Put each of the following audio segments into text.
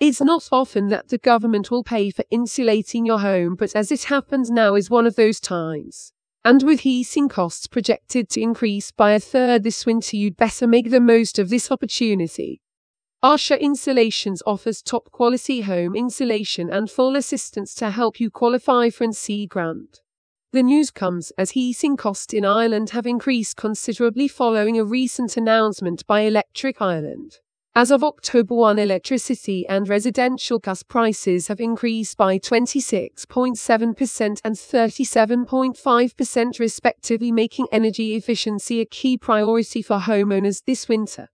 It's not often that the government will pay for insulating your home, but as it happens now is one of those times. And with heating costs projected to increase by a third this winter, you'd better make the most of this opportunity. Asha Insulations offers top quality home insulation and full assistance to help you qualify for an SEAI grant. The news comes as heating costs in Ireland have increased considerably following a recent announcement by Electric Ireland. As of October 1, electricity and residential gas prices have increased by 26.7% and 37.5% respectively, making energy efficiency a key priority for homeowners this winter.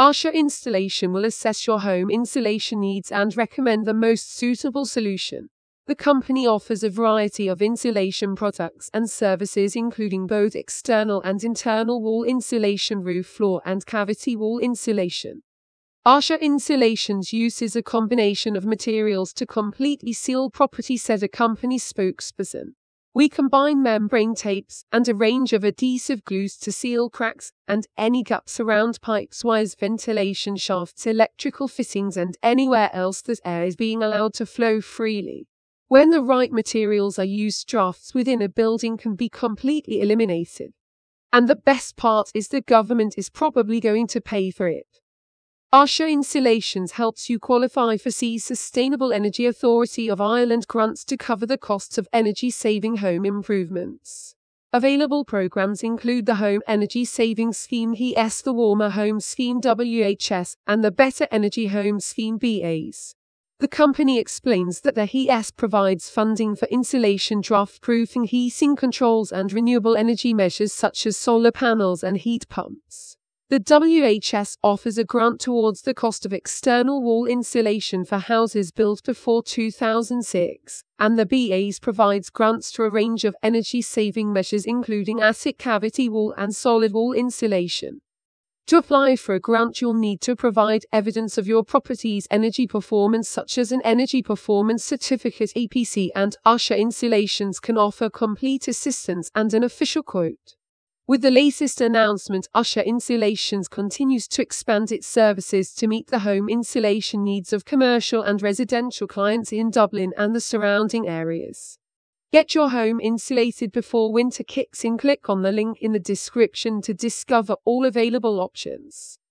Asha Installation will assess your home insulation needs and recommend the most suitable solution. The company offers a variety of insulation products and services, including both external and internal wall insulation, roof, floor, and cavity wall insulation. Asha Insulations uses a combination of materials to completely seal property, said a company spokesperson. We combine membrane tapes and a range of adhesive glues to seal cracks and any gaps around pipes, wires, ventilation shafts, electrical fittings, and anywhere else that air is being allowed to flow freely. When the right materials are used, drafts within a building can be completely eliminated. And the best part is the government is probably going to pay for it. Asha Insulations helps you qualify for C Sustainable Energy Authority of Ireland grants to cover the costs of energy saving home improvements. Available programs include the Home Energy Saving Scheme HES, the Warmer Home Scheme WHS, and the Better Energy Home Scheme BAs. The company explains that the HES provides funding for insulation, draft proofing, heating controls, and renewable energy measures such as solar panels and heat pumps. The WHS offers a grant towards the cost of external wall insulation for houses built before 2006, and the BAs provides grants to a range of energy saving measures including attic cavity wall and solid wall insulation. To apply for a grant, you'll need to provide evidence of your property's energy performance, such as an Energy Performance Certificate EPC, and Usher Insulations can offer complete assistance and an official quote. With the latest announcement, Usher Insulations continues to expand its services to meet the home insulation needs of commercial and residential clients in Dublin and the surrounding areas. Get your home insulated before winter kicks in. Click on the link in the description to discover all available options.